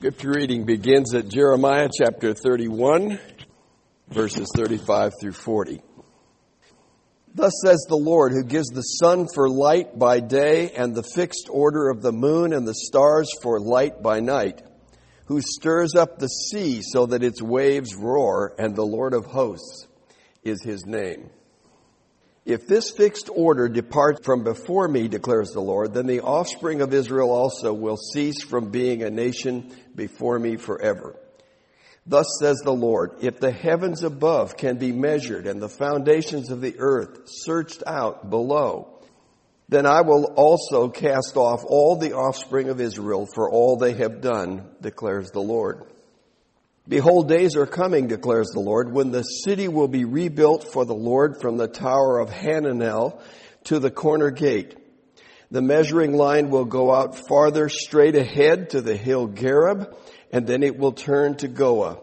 Scripture reading begins at Jeremiah chapter 31, verses 35 through 40. Thus says the Lord, who gives the sun for light by day and the fixed order of the moon and the stars for light by night, who stirs up the sea so that its waves roar, and the Lord of hosts is his name. If this fixed order departs from before me, declares the Lord, then the offspring of Israel also will cease from being a nation before me forever. Thus says the Lord, if the heavens above can be measured and the foundations of the earth searched out below, then I will also cast off all the offspring of Israel for all they have done, declares the Lord. Behold, days are coming, declares the Lord, when the city will be rebuilt for the Lord from the tower of Hananel to the corner gate. The measuring line will go out farther straight ahead to the hill Gareb, and then it will turn to Goah.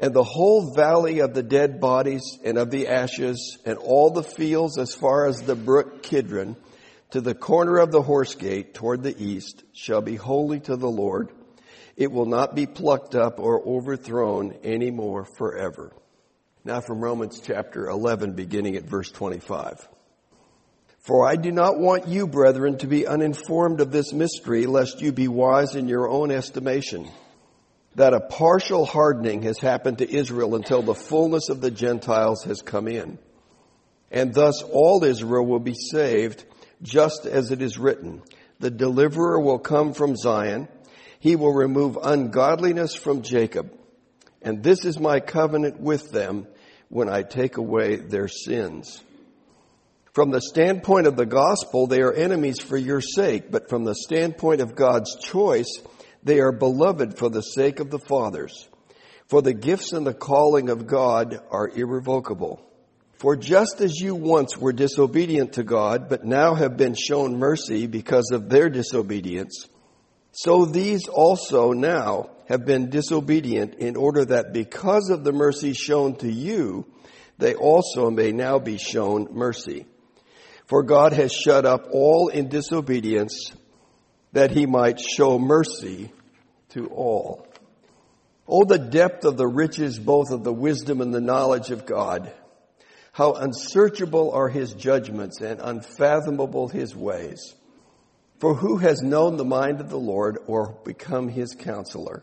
And the whole valley of the dead bodies and of the ashes and all the fields as far as the brook Kidron to the corner of the horse gate toward the east shall be holy to the Lord it will not be plucked up or overthrown anymore forever. Now from Romans chapter 11, beginning at verse 25. For I do not want you, brethren, to be uninformed of this mystery, lest you be wise in your own estimation. That a partial hardening has happened to Israel until the fullness of the Gentiles has come in. And thus all Israel will be saved, just as it is written. The deliverer will come from Zion he will remove ungodliness from Jacob. And this is my covenant with them when I take away their sins. From the standpoint of the gospel, they are enemies for your sake, but from the standpoint of God's choice, they are beloved for the sake of the fathers. For the gifts and the calling of God are irrevocable. For just as you once were disobedient to God, but now have been shown mercy because of their disobedience, so these also now have been disobedient in order that because of the mercy shown to you, they also may now be shown mercy. For God has shut up all in disobedience that he might show mercy to all. Oh, the depth of the riches both of the wisdom and the knowledge of God. How unsearchable are his judgments and unfathomable his ways. For who has known the mind of the Lord or become his counselor?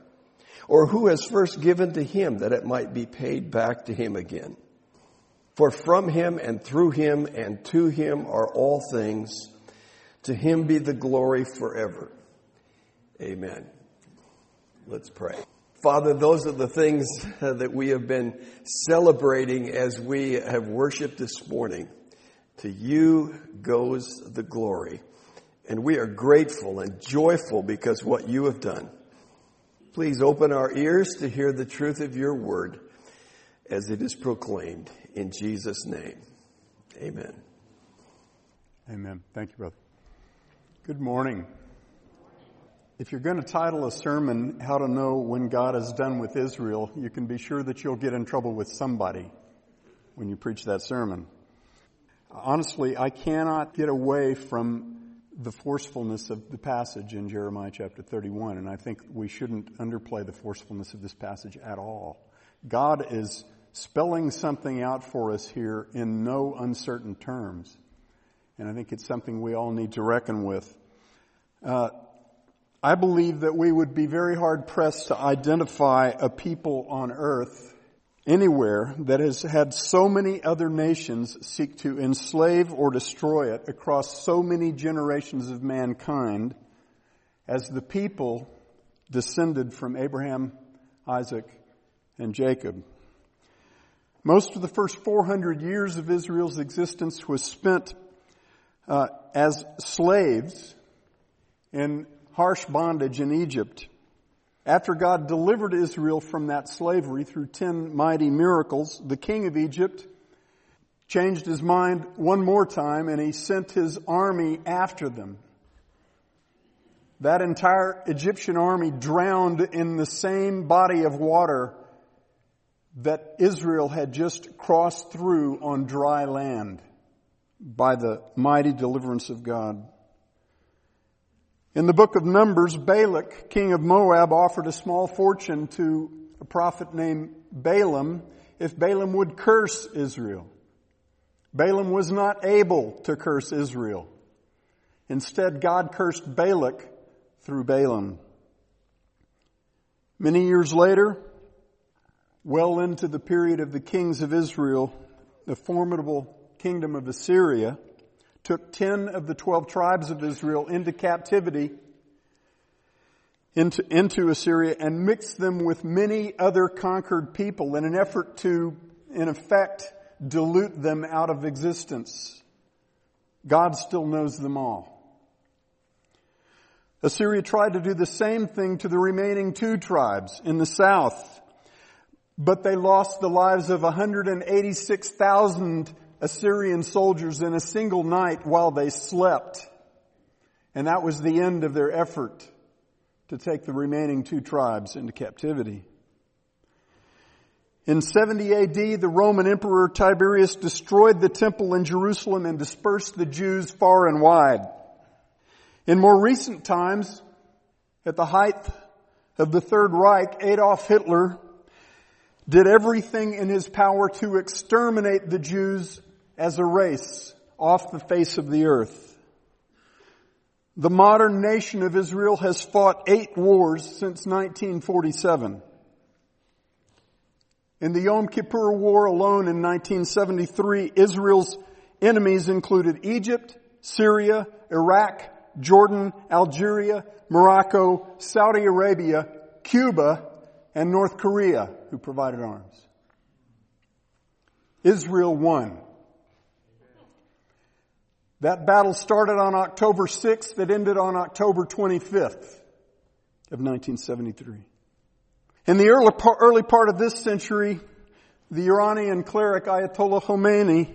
Or who has first given to him that it might be paid back to him again? For from him and through him and to him are all things. To him be the glory forever. Amen. Let's pray. Father, those are the things that we have been celebrating as we have worshiped this morning. To you goes the glory. And we are grateful and joyful because what you have done. Please open our ears to hear the truth of your word as it is proclaimed in Jesus' name. Amen. Amen. Thank you, brother. Good morning. If you're going to title a sermon, How to Know When God is Done with Israel, you can be sure that you'll get in trouble with somebody when you preach that sermon. Honestly, I cannot get away from the forcefulness of the passage in Jeremiah chapter 31, and I think we shouldn't underplay the forcefulness of this passage at all. God is spelling something out for us here in no uncertain terms. And I think it's something we all need to reckon with. Uh, I believe that we would be very hard pressed to identify a people on earth anywhere that has had so many other nations seek to enslave or destroy it across so many generations of mankind as the people descended from Abraham, Isaac, and Jacob. Most of the first 400 years of Israel's existence was spent uh, as slaves in harsh bondage in Egypt. After God delivered Israel from that slavery through ten mighty miracles, the king of Egypt changed his mind one more time and he sent his army after them. That entire Egyptian army drowned in the same body of water that Israel had just crossed through on dry land by the mighty deliverance of God. In the book of Numbers, Balak, king of Moab, offered a small fortune to a prophet named Balaam if Balaam would curse Israel. Balaam was not able to curse Israel. Instead, God cursed Balak through Balaam. Many years later, well into the period of the kings of Israel, the formidable kingdom of Assyria took 10 of the 12 tribes of Israel into captivity into, into Assyria and mixed them with many other conquered people in an effort to, in effect, dilute them out of existence. God still knows them all. Assyria tried to do the same thing to the remaining two tribes in the south, but they lost the lives of 186,000 Assyrian soldiers in a single night while they slept. And that was the end of their effort to take the remaining two tribes into captivity. In 70 AD, the Roman Emperor Tiberius destroyed the temple in Jerusalem and dispersed the Jews far and wide. In more recent times, at the height of the Third Reich, Adolf Hitler did everything in his power to exterminate the Jews as a race off the face of the earth. The modern nation of Israel has fought eight wars since 1947. In the Yom Kippur War alone in 1973, Israel's enemies included Egypt, Syria, Iraq, Jordan, Algeria, Morocco, Saudi Arabia, Cuba, and North Korea, who provided arms. Israel won. That battle started on October 6th, it ended on October 25th of 1973. In the early, early part of this century, the Iranian cleric Ayatollah Khomeini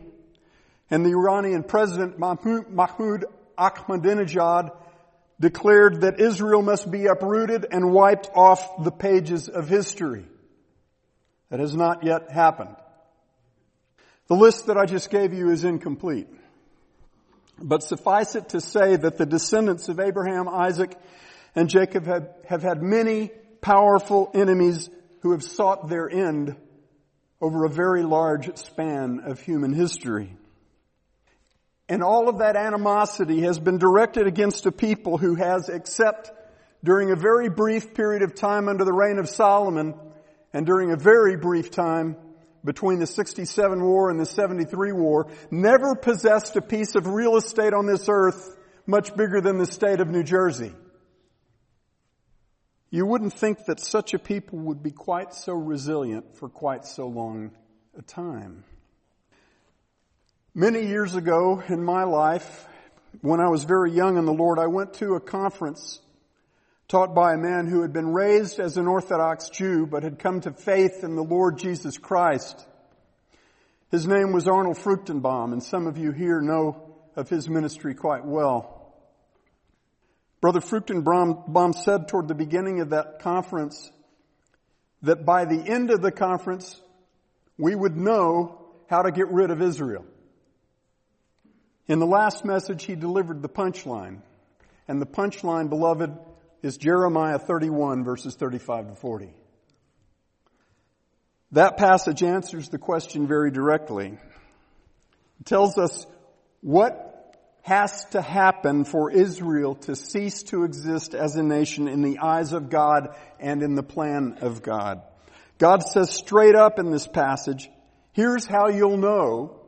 and the Iranian president Mahmoud Ahmadinejad declared that Israel must be uprooted and wiped off the pages of history. That has not yet happened. The list that I just gave you is incomplete. But suffice it to say that the descendants of Abraham, Isaac, and Jacob have, have had many powerful enemies who have sought their end over a very large span of human history. And all of that animosity has been directed against a people who has, except during a very brief period of time under the reign of Solomon, and during a very brief time between the 67 war and the 73 war, never possessed a piece of real estate on this earth much bigger than the state of New Jersey. You wouldn't think that such a people would be quite so resilient for quite so long a time. Many years ago in my life, when I was very young in the Lord, I went to a conference taught by a man who had been raised as an Orthodox Jew but had come to faith in the Lord Jesus Christ. His name was Arnold Fruchtenbaum, and some of you here know of his ministry quite well. Brother Fruchtenbaum said toward the beginning of that conference that by the end of the conference, we would know how to get rid of Israel. In the last message, he delivered the punchline. And the punchline, beloved, is Jeremiah 31 verses 35 to 40. That passage answers the question very directly. It tells us what has to happen for Israel to cease to exist as a nation in the eyes of God and in the plan of God. God says straight up in this passage, here's how you'll know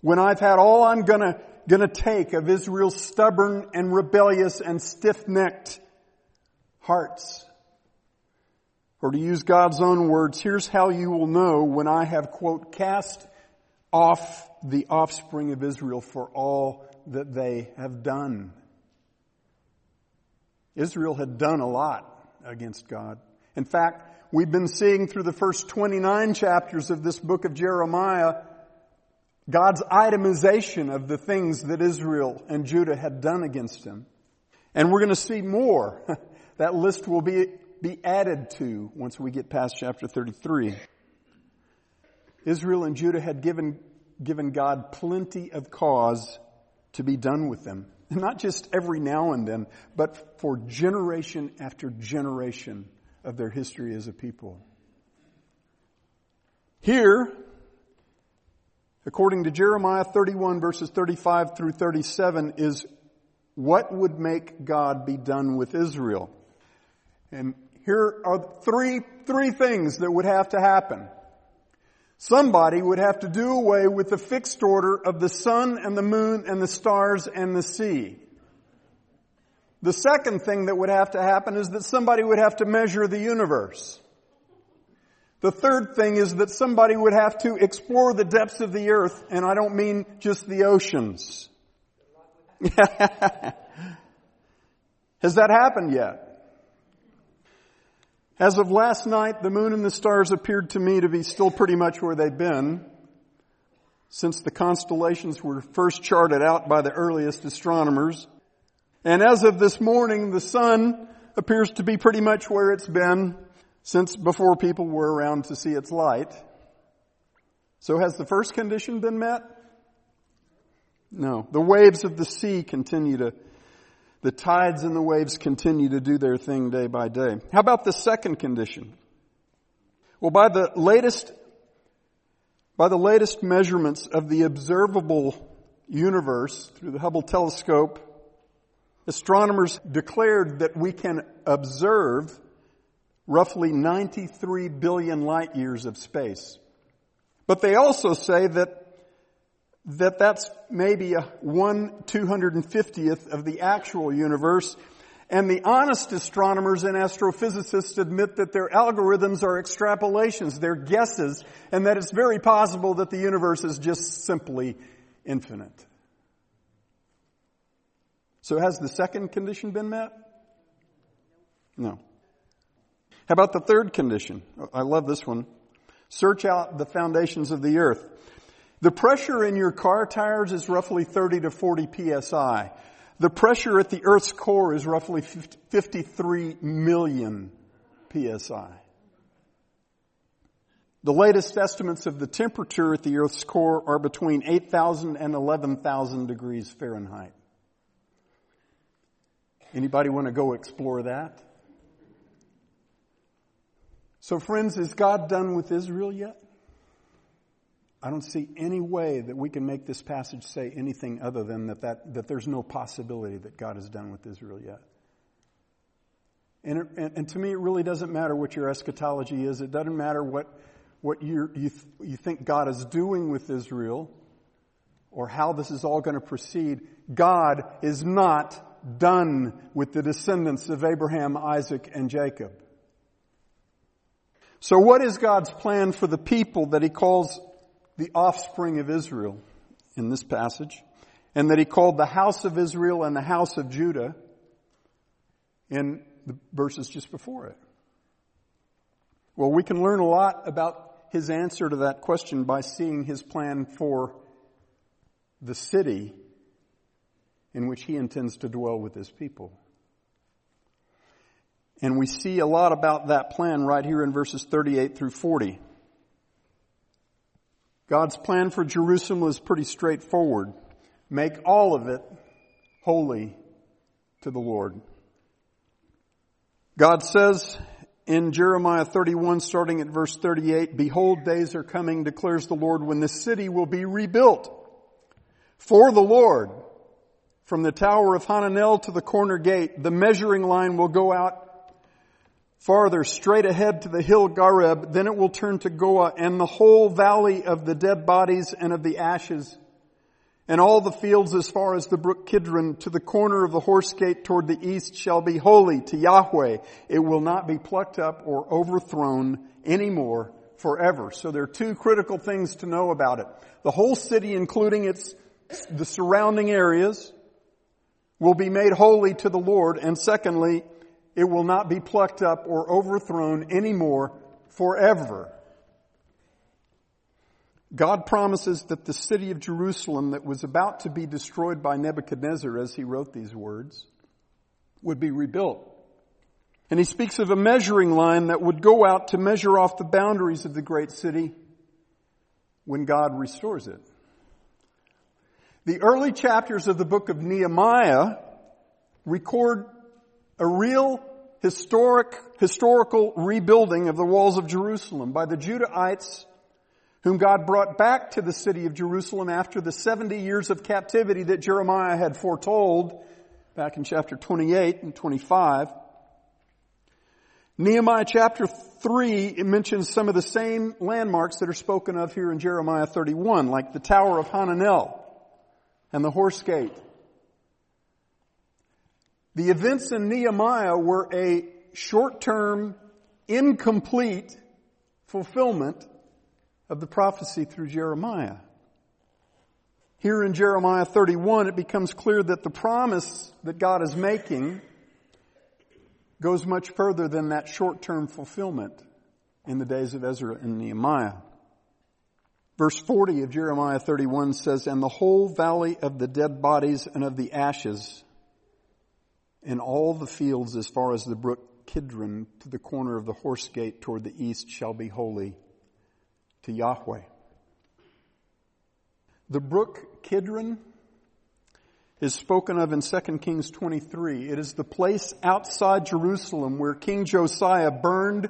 when I've had all I'm gonna, gonna take of Israel's stubborn and rebellious and stiff-necked hearts. Or to use God's own words, here's how you will know when I have, quote, cast off the offspring of Israel for all that they have done. Israel had done a lot against God. In fact, we've been seeing through the first 29 chapters of this book of Jeremiah God's itemization of the things that Israel and Judah had done against him. And we're going to see more That list will be, be added to once we get past chapter 33. Israel and Judah had given, given God plenty of cause to be done with them. Not just every now and then, but for generation after generation of their history as a people. Here, according to Jeremiah 31 verses 35 through 37 is what would make God be done with Israel. And here are three, three things that would have to happen. Somebody would have to do away with the fixed order of the sun and the moon and the stars and the sea. The second thing that would have to happen is that somebody would have to measure the universe. The third thing is that somebody would have to explore the depths of the earth, and I don't mean just the oceans. Has that happened yet? As of last night, the moon and the stars appeared to me to be still pretty much where they've been since the constellations were first charted out by the earliest astronomers. And as of this morning, the sun appears to be pretty much where it's been since before people were around to see its light. So has the first condition been met? No. The waves of the sea continue to the tides and the waves continue to do their thing day by day. How about the second condition? Well, by the latest, by the latest measurements of the observable universe through the Hubble telescope, astronomers declared that we can observe roughly 93 billion light years of space. But they also say that that that's maybe a 1 250th of the actual universe. And the honest astronomers and astrophysicists admit that their algorithms are extrapolations, they're guesses, and that it's very possible that the universe is just simply infinite. So has the second condition been met? No. How about the third condition? I love this one. Search out the foundations of the earth. The pressure in your car tires is roughly 30 to 40 psi. The pressure at the Earth's core is roughly 53 million psi. The latest estimates of the temperature at the Earth's core are between 8,000 and 11,000 degrees Fahrenheit. Anybody want to go explore that? So friends, is God done with Israel yet? I don't see any way that we can make this passage say anything other than that, that, that there's no possibility that God has done with Israel yet. And, it, and, and, to me, it really doesn't matter what your eschatology is. It doesn't matter what, what you, th- you think God is doing with Israel or how this is all going to proceed. God is not done with the descendants of Abraham, Isaac, and Jacob. So what is God's plan for the people that he calls the offspring of Israel in this passage, and that he called the house of Israel and the house of Judah in the verses just before it. Well, we can learn a lot about his answer to that question by seeing his plan for the city in which he intends to dwell with his people. And we see a lot about that plan right here in verses 38 through 40. God's plan for Jerusalem was pretty straightforward. Make all of it holy to the Lord. God says in Jeremiah 31 starting at verse 38, Behold, days are coming, declares the Lord, when the city will be rebuilt for the Lord. From the tower of Hananel to the corner gate, the measuring line will go out farther straight ahead to the hill Gareb, then it will turn to Goah and the whole valley of the dead bodies and of the ashes and all the fields as far as the brook Kidron to the corner of the horse gate toward the east shall be holy to Yahweh. It will not be plucked up or overthrown anymore forever. So there are two critical things to know about it. The whole city, including its, the surrounding areas, will be made holy to the Lord. And secondly, it will not be plucked up or overthrown anymore forever. God promises that the city of Jerusalem that was about to be destroyed by Nebuchadnezzar as he wrote these words would be rebuilt. And he speaks of a measuring line that would go out to measure off the boundaries of the great city when God restores it. The early chapters of the book of Nehemiah record a real historic, historical rebuilding of the walls of Jerusalem by the Judahites whom God brought back to the city of Jerusalem after the 70 years of captivity that Jeremiah had foretold back in chapter 28 and 25. Nehemiah chapter 3 mentions some of the same landmarks that are spoken of here in Jeremiah 31, like the Tower of Hananel and the Horse Gate. The events in Nehemiah were a short-term, incomplete fulfillment of the prophecy through Jeremiah. Here in Jeremiah 31, it becomes clear that the promise that God is making goes much further than that short-term fulfillment in the days of Ezra and Nehemiah. Verse 40 of Jeremiah 31 says, And the whole valley of the dead bodies and of the ashes, and all the fields as far as the brook Kidron to the corner of the horse gate toward the east shall be holy to Yahweh. The brook Kidron is spoken of in 2 Kings 23. It is the place outside Jerusalem where King Josiah burned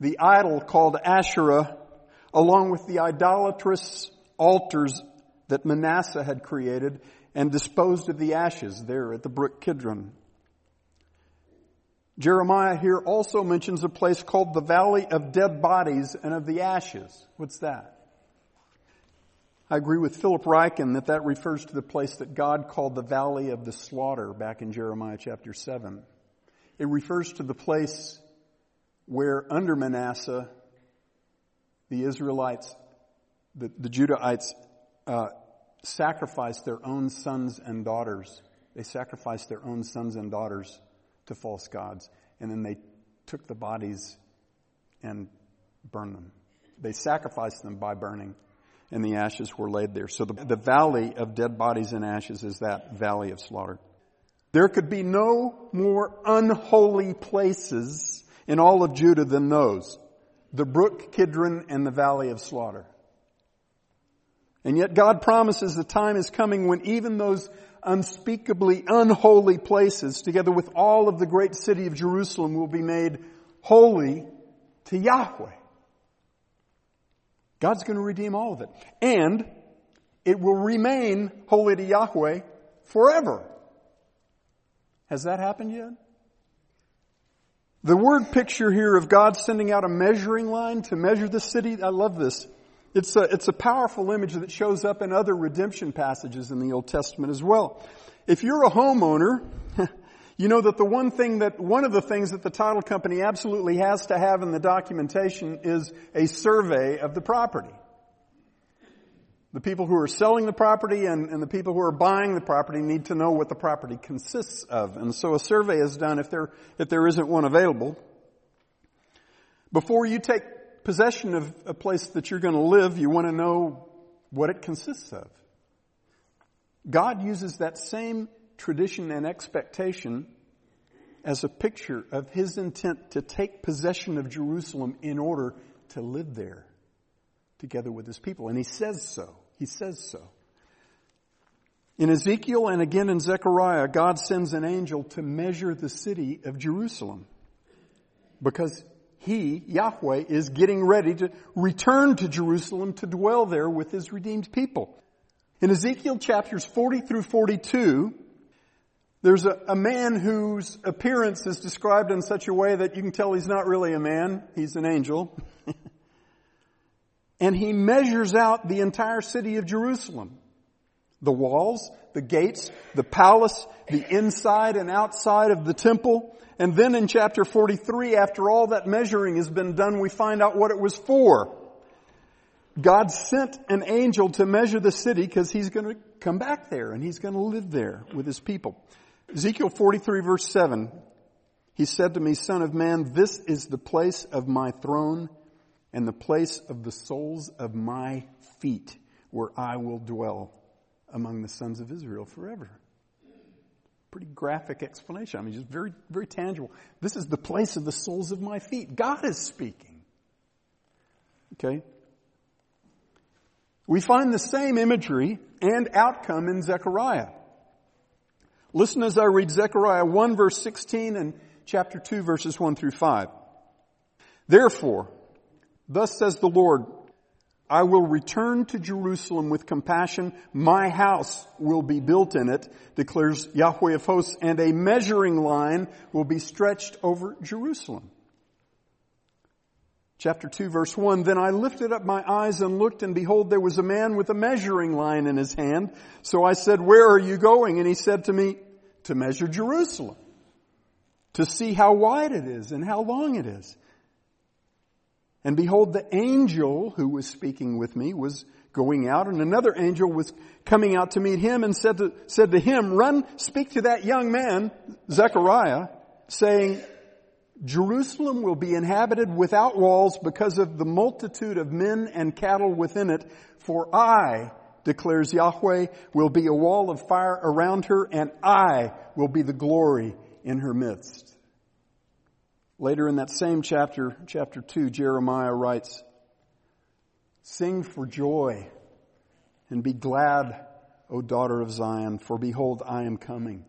the idol called Asherah along with the idolatrous altars that Manasseh had created and disposed of the ashes there at the brook Kidron. Jeremiah here also mentions a place called the Valley of Dead Bodies and of the Ashes. What's that? I agree with Philip Ryken that that refers to the place that God called the Valley of the Slaughter back in Jeremiah chapter 7. It refers to the place where under Manasseh, the Israelites, the, the Judahites, uh, sacrificed their own sons and daughters. They sacrificed their own sons and daughters to false gods. And then they took the bodies and burned them. They sacrificed them by burning, and the ashes were laid there. So the, the valley of dead bodies and ashes is that valley of slaughter. There could be no more unholy places in all of Judah than those. The brook Kidron and the valley of slaughter. And yet God promises the time is coming when even those unspeakably unholy places, together with all of the great city of Jerusalem, will be made holy to Yahweh. God's going to redeem all of it. And it will remain holy to Yahweh forever. Has that happened yet? The word picture here of God sending out a measuring line to measure the city, I love this. It's a, it's a powerful image that shows up in other redemption passages in the Old Testament as well. If you're a homeowner, you know that the one thing that, one of the things that the title company absolutely has to have in the documentation is a survey of the property. The people who are selling the property and, and, the people who are buying the property need to know what the property consists of. And so a survey is done if there, if there isn't one available. Before you take possession of a place that you're going to live, you want to know what it consists of. God uses that same tradition and expectation as a picture of his intent to take possession of Jerusalem in order to live there together with his people. And he says so. He says so. In Ezekiel and again in Zechariah, God sends an angel to measure the city of Jerusalem because he, Yahweh, is getting ready to return to Jerusalem to dwell there with his redeemed people. In Ezekiel chapters 40 through 42, there's a, a, man whose appearance is described in such a way that you can tell he's not really a man, he's an angel. and he measures out the entire city of Jerusalem. The walls, the gates, the palace, the inside and outside of the temple, and then in chapter 43, after all that measuring has been done, we find out what it was for. God sent an angel to measure the city because he's going to come back there and he's going to live there with his people. Ezekiel 43 verse 7, he said to me, son of man, this is the place of my throne and the place of the soles of my feet where I will dwell among the sons of Israel forever pretty graphic explanation. I mean, just very, very tangible. This is the place of the soles of my feet. God is speaking. Okay? We find the same imagery and outcome in Zechariah. Listen as I read Zechariah 1 verse 16 and chapter 2 verses 1 through 5. Therefore, thus says the Lord, I will return to Jerusalem with compassion. My house will be built in it, declares Yahweh of hosts, and a measuring line will be stretched over Jerusalem. Chapter 2 verse 1, Then I lifted up my eyes and looked and behold there was a man with a measuring line in his hand. So I said, Where are you going? And he said to me, To measure Jerusalem. To see how wide it is and how long it is. And behold, the angel who was speaking with me was going out and another angel was coming out to meet him and said to, said to him, run, speak to that young man, Zechariah, saying, Jerusalem will be inhabited without walls because of the multitude of men and cattle within it. For I, declares Yahweh, will be a wall of fire around her and I will be the glory in her midst. Later in that same chapter, chapter 2, Jeremiah writes, Sing for joy and be glad, O daughter of Zion, for behold, I am coming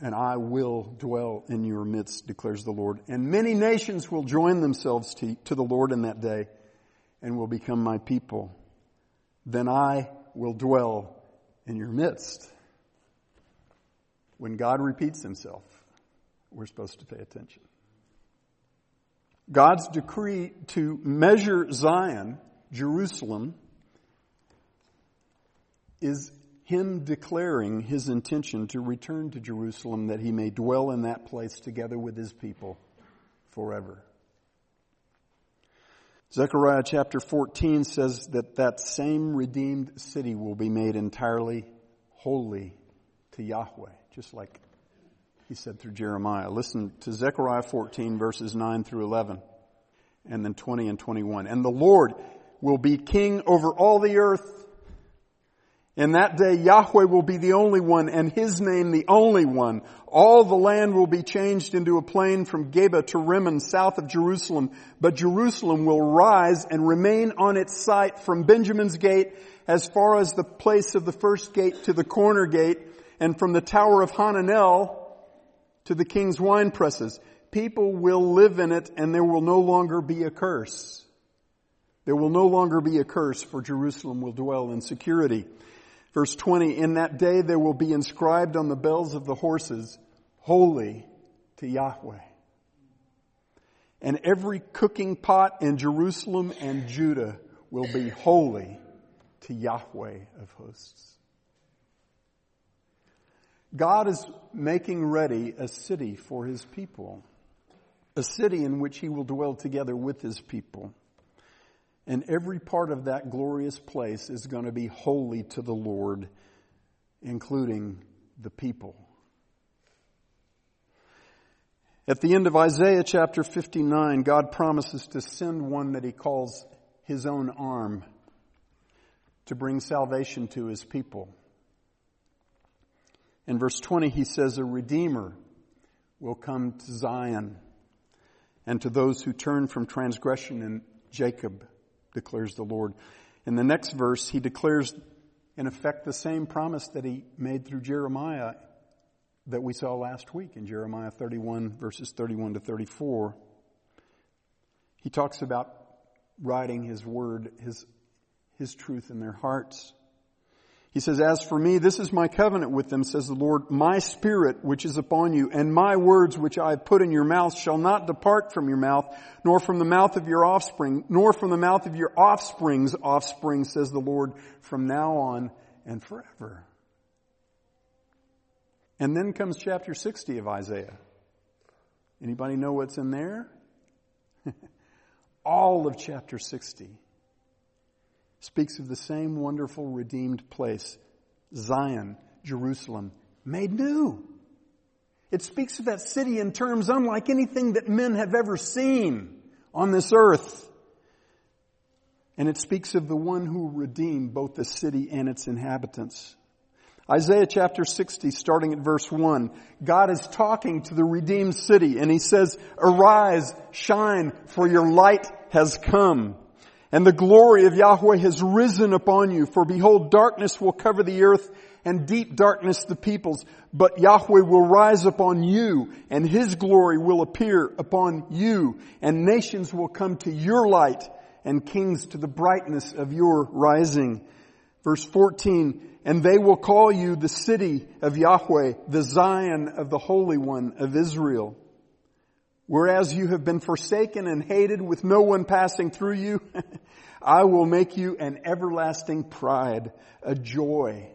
and I will dwell in your midst, declares the Lord. And many nations will join themselves to, to the Lord in that day and will become my people. Then I will dwell in your midst. When God repeats himself, we're supposed to pay attention. God's decree to measure Zion, Jerusalem, is him declaring his intention to return to Jerusalem that he may dwell in that place together with his people forever. Zechariah chapter 14 says that that same redeemed city will be made entirely holy to Yahweh, just like he said through Jeremiah. Listen to Zechariah 14 verses 9 through 11 and then 20 and 21. And the Lord will be king over all the earth. In that day Yahweh will be the only one and his name the only one. All the land will be changed into a plain from Geba to Rimmon south of Jerusalem. But Jerusalem will rise and remain on its site from Benjamin's gate as far as the place of the first gate to the corner gate and from the tower of Hananel to the king's wine presses. People will live in it and there will no longer be a curse. There will no longer be a curse for Jerusalem will dwell in security. Verse 20, in that day there will be inscribed on the bells of the horses, holy to Yahweh. And every cooking pot in Jerusalem and Judah will be holy to Yahweh of hosts. God is making ready a city for his people, a city in which he will dwell together with his people. And every part of that glorious place is going to be holy to the Lord, including the people. At the end of Isaiah chapter 59, God promises to send one that he calls his own arm to bring salvation to his people. In verse 20, he says, A redeemer will come to Zion and to those who turn from transgression in Jacob, declares the Lord. In the next verse, he declares, in effect, the same promise that he made through Jeremiah that we saw last week in Jeremiah 31, verses 31 to 34. He talks about writing his word, his, his truth in their hearts. He says, as for me, this is my covenant with them, says the Lord. My spirit, which is upon you, and my words, which I have put in your mouth, shall not depart from your mouth, nor from the mouth of your offspring, nor from the mouth of your offspring's offspring, says the Lord, from now on and forever. And then comes chapter 60 of Isaiah. Anybody know what's in there? All of chapter 60 speaks of the same wonderful redeemed place, Zion, Jerusalem, made new. It speaks of that city in terms unlike anything that men have ever seen on this earth. And it speaks of the one who redeemed both the city and its inhabitants. Isaiah chapter 60, starting at verse 1, God is talking to the redeemed city and he says, Arise, shine, for your light has come And the glory of Yahweh has risen upon you. For behold, darkness will cover the earth and deep darkness the peoples. But Yahweh will rise upon you and his glory will appear upon you and nations will come to your light and kings to the brightness of your rising. Verse 14, and they will call you the city of Yahweh, the Zion of the Holy One of Israel. Whereas you have been forsaken and hated with no one passing through you, I will make you an everlasting pride, a joy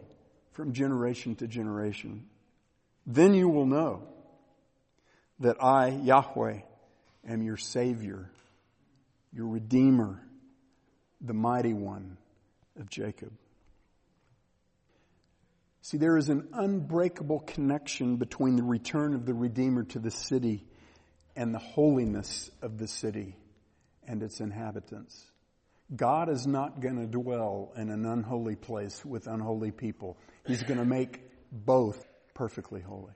from generation to generation. Then you will know that I, Yahweh, am your Savior, your Redeemer, the Mighty One of Jacob. See, there is an unbreakable connection between the return of the Redeemer to the city and the holiness of the city and its inhabitants. God is not going to dwell in an unholy place with unholy people. He's going to make both perfectly holy.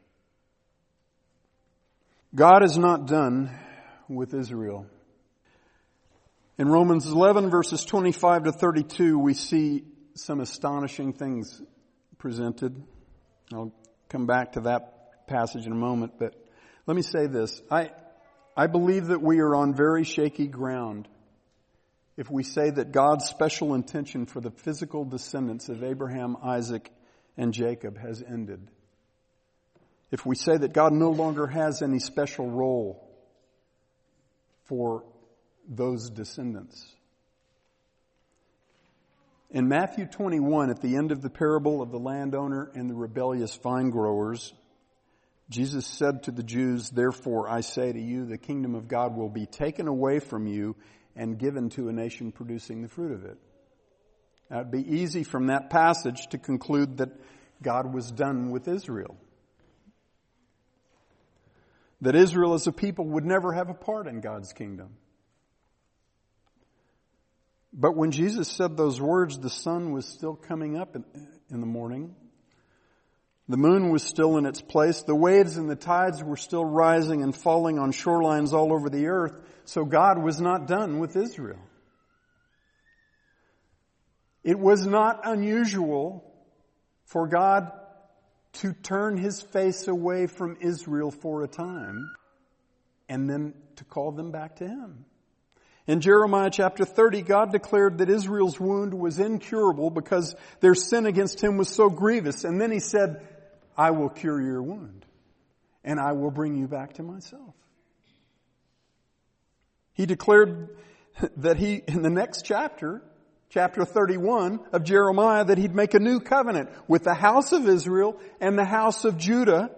God is not done with Israel. In Romans 11 verses 25 to 32, we see some astonishing things presented. I'll come back to that passage in a moment, but let me say this. I, I believe that we are on very shaky ground if we say that God's special intention for the physical descendants of Abraham, Isaac, and Jacob has ended. If we say that God no longer has any special role for those descendants. In Matthew 21, at the end of the parable of the landowner and the rebellious vine growers, Jesus said to the Jews, Therefore I say to you, the kingdom of God will be taken away from you and given to a nation producing the fruit of it. Now it'd be easy from that passage to conclude that God was done with Israel. That Israel as a people would never have a part in God's kingdom. But when Jesus said those words, the sun was still coming up in, in the morning the moon was still in its place. The waves and the tides were still rising and falling on shorelines all over the earth. So God was not done with Israel. It was not unusual for God to turn his face away from Israel for a time and then to call them back to him. In Jeremiah chapter 30, God declared that Israel's wound was incurable because their sin against him was so grievous. And then he said, I will cure your wound and I will bring you back to myself. He declared that he, in the next chapter, chapter 31 of Jeremiah, that he'd make a new covenant with the house of Israel and the house of Judah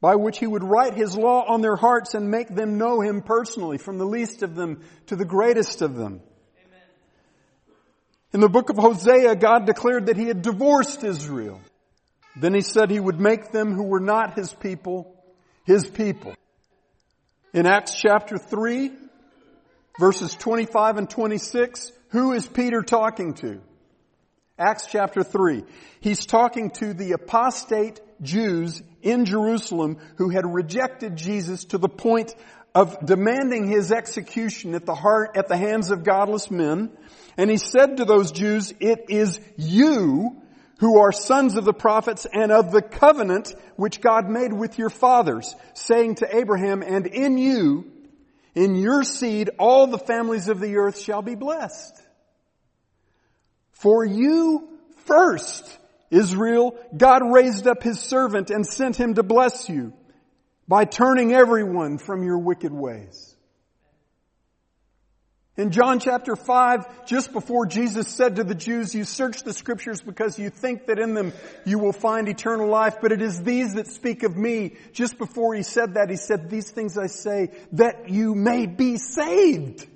by which he would write his law on their hearts and make them know him personally, from the least of them to the greatest of them. Amen. In the book of Hosea, God declared that he had divorced Israel. Then he said he would make them who were not his people, his people. In Acts chapter 3, verses 25 and 26, who is Peter talking to? Acts chapter 3. He's talking to the apostate Jews in Jerusalem who had rejected Jesus to the point of demanding his execution at the heart, at the hands of godless men. And he said to those Jews, it is you who are sons of the prophets and of the covenant which God made with your fathers, saying to Abraham, and in you, in your seed, all the families of the earth shall be blessed. For you first, Israel, God raised up his servant and sent him to bless you by turning everyone from your wicked ways. In John chapter 5, just before Jesus said to the Jews, you search the scriptures because you think that in them you will find eternal life, but it is these that speak of me. Just before he said that, he said, these things I say that you may be saved.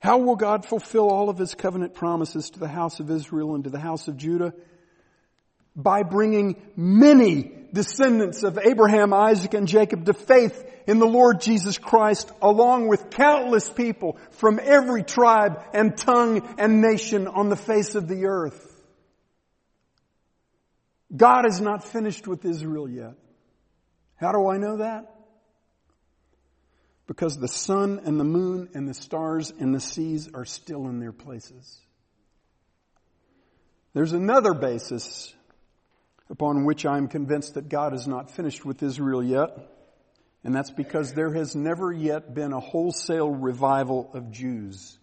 How will God fulfill all of his covenant promises to the house of Israel and to the house of Judah? By bringing many descendants of Abraham, Isaac, and Jacob to faith in the Lord Jesus Christ along with countless people from every tribe and tongue and nation on the face of the earth. God is not finished with Israel yet. How do I know that? Because the sun and the moon and the stars and the seas are still in their places. There's another basis upon which I'm convinced that God is not finished with Israel yet. And that's because there has never yet been a wholesale revival of Jews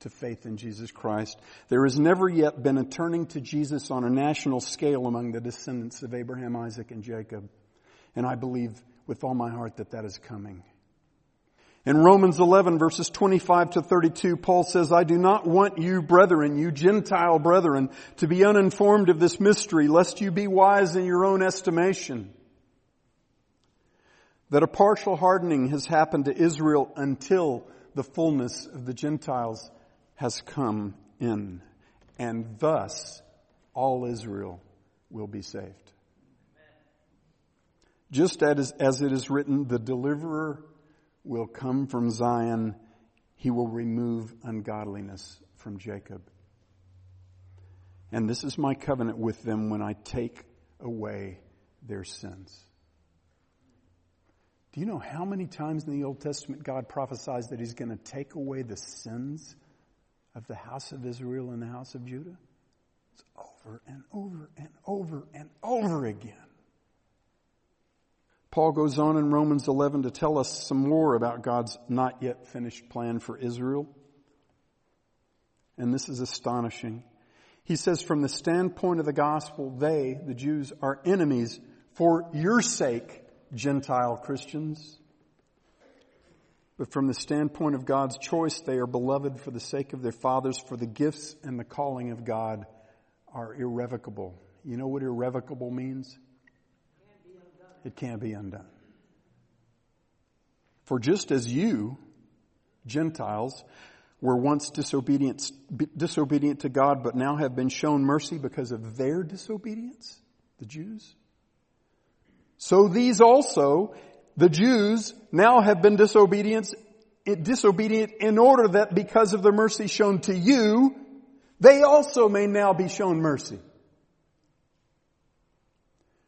to faith in Jesus Christ. There has never yet been a turning to Jesus on a national scale among the descendants of Abraham, Isaac, and Jacob. And I believe with all my heart that that is coming. In Romans 11 verses 25 to 32, Paul says, I do not want you brethren, you Gentile brethren, to be uninformed of this mystery, lest you be wise in your own estimation. That a partial hardening has happened to Israel until the fullness of the Gentiles has come in. And thus, all Israel will be saved. Just as, as it is written, the deliverer will come from Zion. He will remove ungodliness from Jacob. And this is my covenant with them when I take away their sins. Do you know how many times in the Old Testament God prophesies that He's going to take away the sins of the house of Israel and the house of Judah? It's over and over and over and over again. Paul goes on in Romans 11 to tell us some more about God's not yet finished plan for Israel. And this is astonishing. He says, from the standpoint of the gospel, they, the Jews, are enemies for your sake, Gentile Christians. But from the standpoint of God's choice, they are beloved for the sake of their fathers, for the gifts and the calling of God are irrevocable. You know what irrevocable means? It can't be undone. For just as you, Gentiles, were once disobedient, disobedient to God, but now have been shown mercy because of their disobedience, the Jews, so these also, the Jews now have been disobedient, disobedient in order that because of the mercy shown to you, they also may now be shown mercy.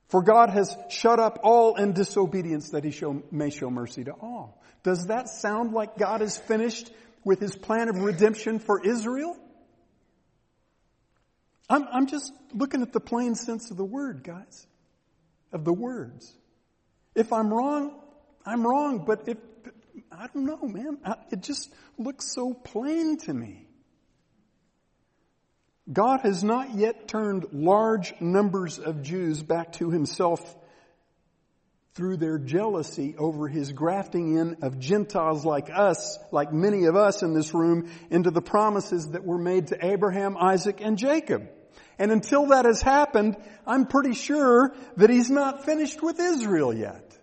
For God has shut up all in disobedience that he show, may show mercy to all. Does that sound like God is finished with his plan of redemption for Israel? I'm, I'm just looking at the plain sense of the word, guys, of the words. If I'm wrong, I'm wrong, but if, I don't know, man. It just looks so plain to me. God has not yet turned large numbers of Jews back to himself through their jealousy over his grafting in of Gentiles like us, like many of us in this room, into the promises that were made to Abraham, Isaac, and Jacob. And until that has happened, I'm pretty sure that he's not finished with Israel yet.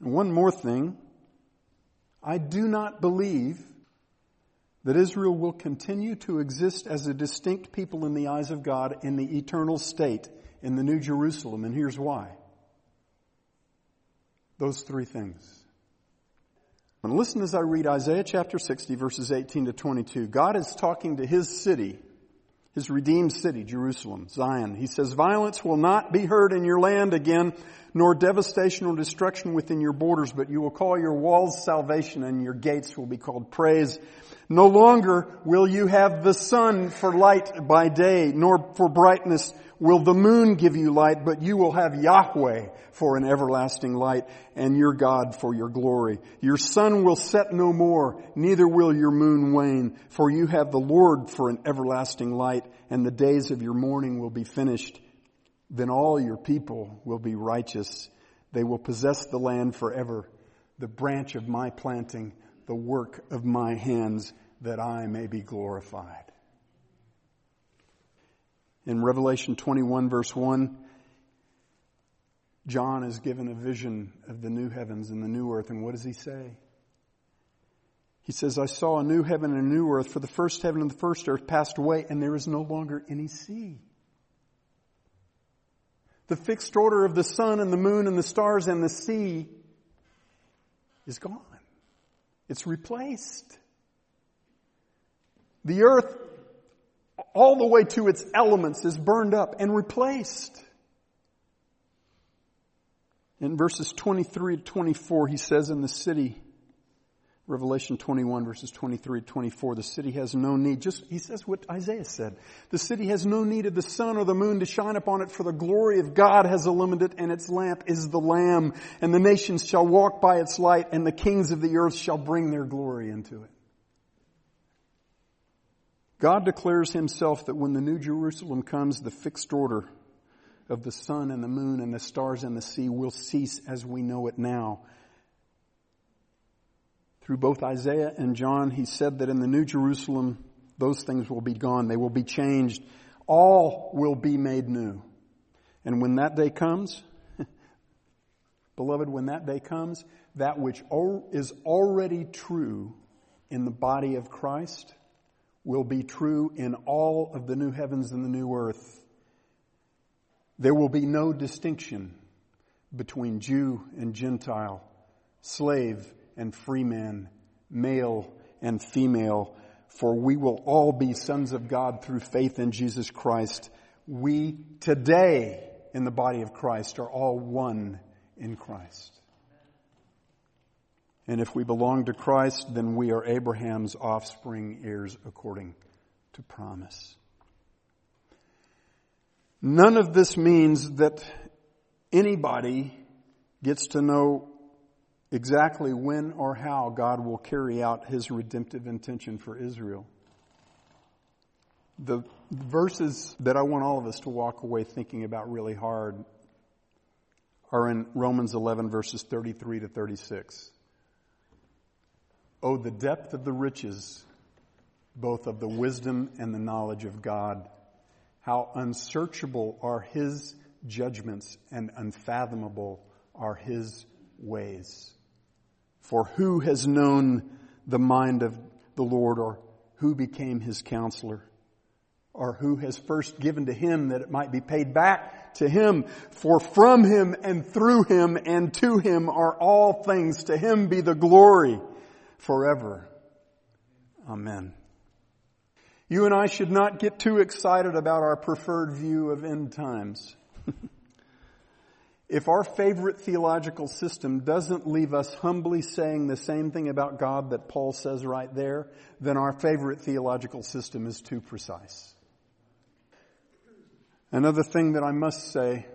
One more thing. I do not believe that Israel will continue to exist as a distinct people in the eyes of God in the eternal state in the New Jerusalem. And here's why. Those three things. And listen as I read Isaiah chapter 60 verses 18 to 22. God is talking to his city his redeemed city, Jerusalem, Zion. He says, violence will not be heard in your land again, nor devastation or destruction within your borders, but you will call your walls salvation and your gates will be called praise. No longer will you have the sun for light by day, nor for brightness will the moon give you light, but you will have Yahweh for an everlasting light and your God for your glory. Your sun will set no more, neither will your moon wane, for you have the Lord for an everlasting light and the days of your mourning will be finished. Then all your people will be righteous. They will possess the land forever, the branch of my planting, the work of my hands, that I may be glorified. In Revelation 21 verse 1, John is given a vision of the new heavens and the new earth, and what does he say? He says, I saw a new heaven and a new earth, for the first heaven and the first earth passed away, and there is no longer any sea. The fixed order of the sun and the moon and the stars and the sea is gone. It's replaced. The earth all the way to its elements is burned up and replaced. In verses 23 to 24, he says in the city, Revelation 21 verses 23 to 24, the city has no need, just, he says what Isaiah said. The city has no need of the sun or the moon to shine upon it, for the glory of God has illumined it, and its lamp is the Lamb. And the nations shall walk by its light, and the kings of the earth shall bring their glory into it. God declares himself that when the New Jerusalem comes, the fixed order of the sun and the moon and the stars and the sea will cease as we know it now through both Isaiah and John, he said that in the New Jerusalem, those things will be gone. They will be changed. All will be made new. And when that day comes, beloved, when that day comes, that which is already true in the body of Christ will be true in all of the new heavens and the new earth. There will be no distinction between Jew and Gentile, slave and free man, male and female, for we will all be sons of God through faith in Jesus Christ. We today in the body of Christ are all one in Christ. And if we belong to Christ, then we are Abraham's offspring, heirs according to promise. None of this means that anybody gets to know exactly when or how God will carry out his redemptive intention for Israel. The verses that I want all of us to walk away thinking about really hard are in Romans 11 verses 33 to 36. Oh, the depth of the riches, both of the wisdom and the knowledge of God. How unsearchable are his judgments and unfathomable are his ways. For who has known the mind of the Lord or who became his counselor? Or who has first given to him that it might be paid back to him? For from him and through him and to him are all things. To him be the glory forever. Amen. You and I should not get too excited about our preferred view of end times. If our favorite theological system doesn't leave us humbly saying the same thing about God that Paul says right there, then our favorite theological system is too precise. Another thing that I must say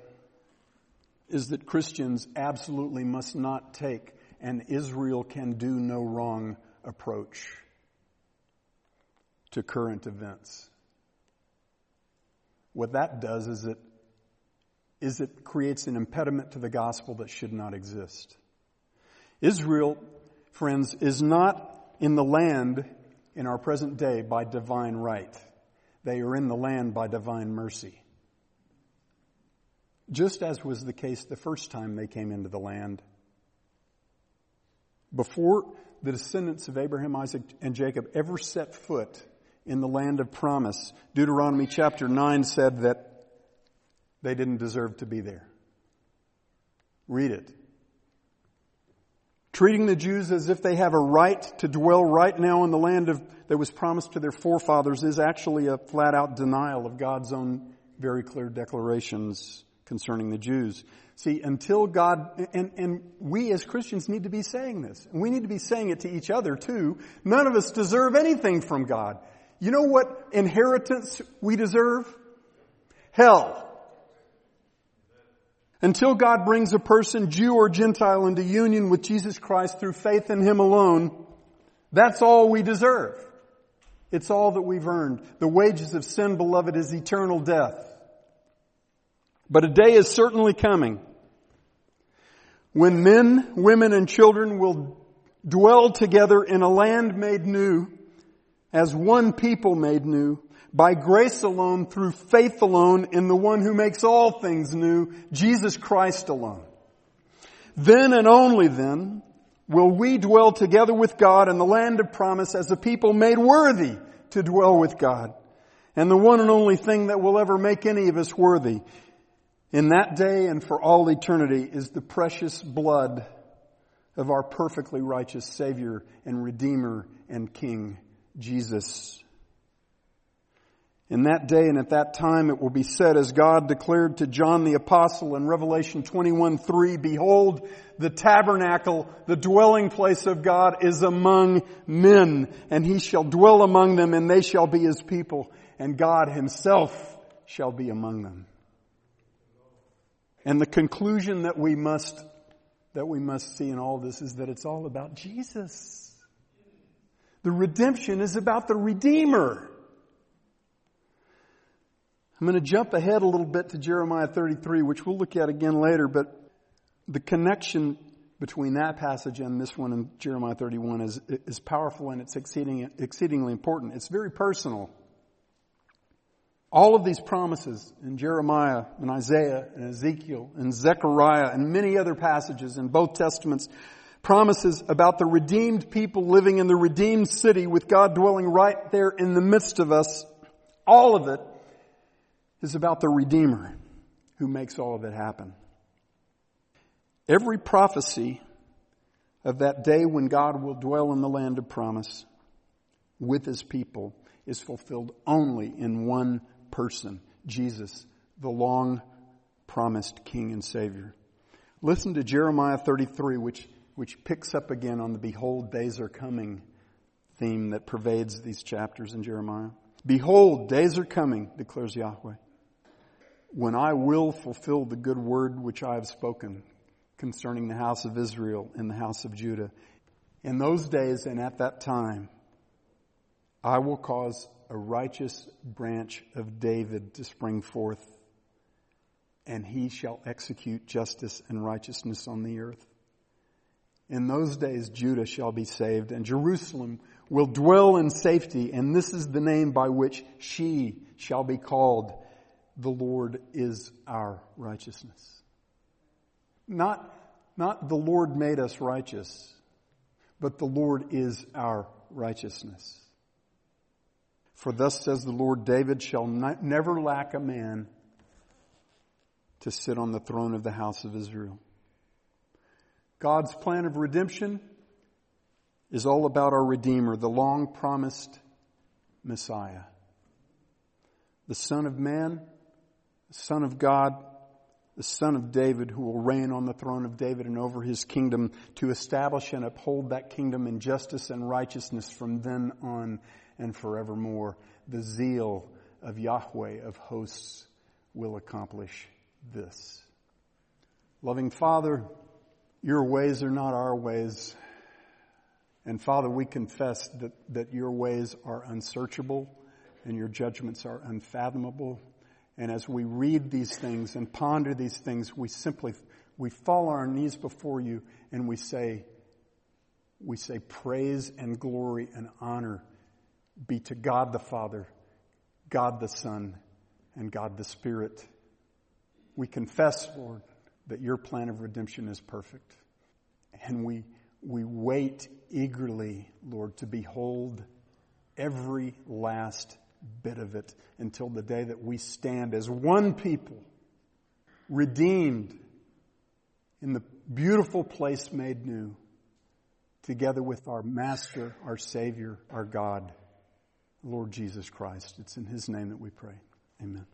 is that Christians absolutely must not take an Israel can do no wrong approach to current events. What that does is it is it creates an impediment to the gospel that should not exist. Israel, friends, is not in the land in our present day by divine right. They are in the land by divine mercy. Just as was the case the first time they came into the land. Before the descendants of Abraham, Isaac, and Jacob ever set foot in the land of promise, Deuteronomy chapter 9 said that they didn't deserve to be there. Read it. Treating the Jews as if they have a right to dwell right now in the land of, that was promised to their forefathers is actually a flat out denial of God's own very clear declarations concerning the Jews. See, until God, and, and we as Christians need to be saying this. And we need to be saying it to each other too. None of us deserve anything from God. You know what inheritance we deserve? Hell. Until God brings a person, Jew or Gentile, into union with Jesus Christ through faith in Him alone, that's all we deserve. It's all that we've earned. The wages of sin, beloved, is eternal death. But a day is certainly coming when men, women, and children will dwell together in a land made new as one people made new by grace alone, through faith alone, in the one who makes all things new, Jesus Christ alone. Then and only then will we dwell together with God in the land of promise as a people made worthy to dwell with God. And the one and only thing that will ever make any of us worthy in that day and for all eternity is the precious blood of our perfectly righteous Savior and Redeemer and King, Jesus In that day and at that time it will be said as God declared to John the apostle in Revelation 21, 3, Behold, the tabernacle, the dwelling place of God is among men, and he shall dwell among them and they shall be his people, and God himself shall be among them. And the conclusion that we must, that we must see in all this is that it's all about Jesus. The redemption is about the Redeemer. I'm going to jump ahead a little bit to Jeremiah 33, which we'll look at again later, but the connection between that passage and this one in Jeremiah 31 is, is powerful and it's exceeding, exceedingly important. It's very personal. All of these promises in Jeremiah and Isaiah and Ezekiel and Zechariah and many other passages in both testaments promises about the redeemed people living in the redeemed city with God dwelling right there in the midst of us. All of it is about the Redeemer who makes all of it happen. Every prophecy of that day when God will dwell in the land of promise with his people is fulfilled only in one person, Jesus, the long promised King and Savior. Listen to Jeremiah 33, which, which picks up again on the behold, days are coming theme that pervades these chapters in Jeremiah. Behold, days are coming, declares Yahweh when I will fulfill the good word which I have spoken concerning the house of Israel and the house of Judah. In those days and at that time, I will cause a righteous branch of David to spring forth, and he shall execute justice and righteousness on the earth. In those days, Judah shall be saved, and Jerusalem will dwell in safety, and this is the name by which she shall be called the Lord is our righteousness. Not, not the Lord made us righteous, but the Lord is our righteousness. For thus says the Lord, David shall not, never lack a man to sit on the throne of the house of Israel. God's plan of redemption is all about our Redeemer, the long promised Messiah. The Son of Man the Son of God, the Son of David, who will reign on the throne of David and over his kingdom to establish and uphold that kingdom in justice and righteousness from then on and forevermore. The zeal of Yahweh of hosts will accomplish this. Loving Father, your ways are not our ways. And Father, we confess that, that your ways are unsearchable and your judgments are unfathomable. And as we read these things and ponder these things, we simply, we fall on our knees before you and we say, we say praise and glory and honor be to God the Father, God the Son, and God the Spirit. We confess, Lord, that your plan of redemption is perfect. And we, we wait eagerly, Lord, to behold every last bit of it until the day that we stand as one people, redeemed in the beautiful place made new, together with our Master, our Savior, our God, Lord Jesus Christ. It's in His name that we pray. Amen.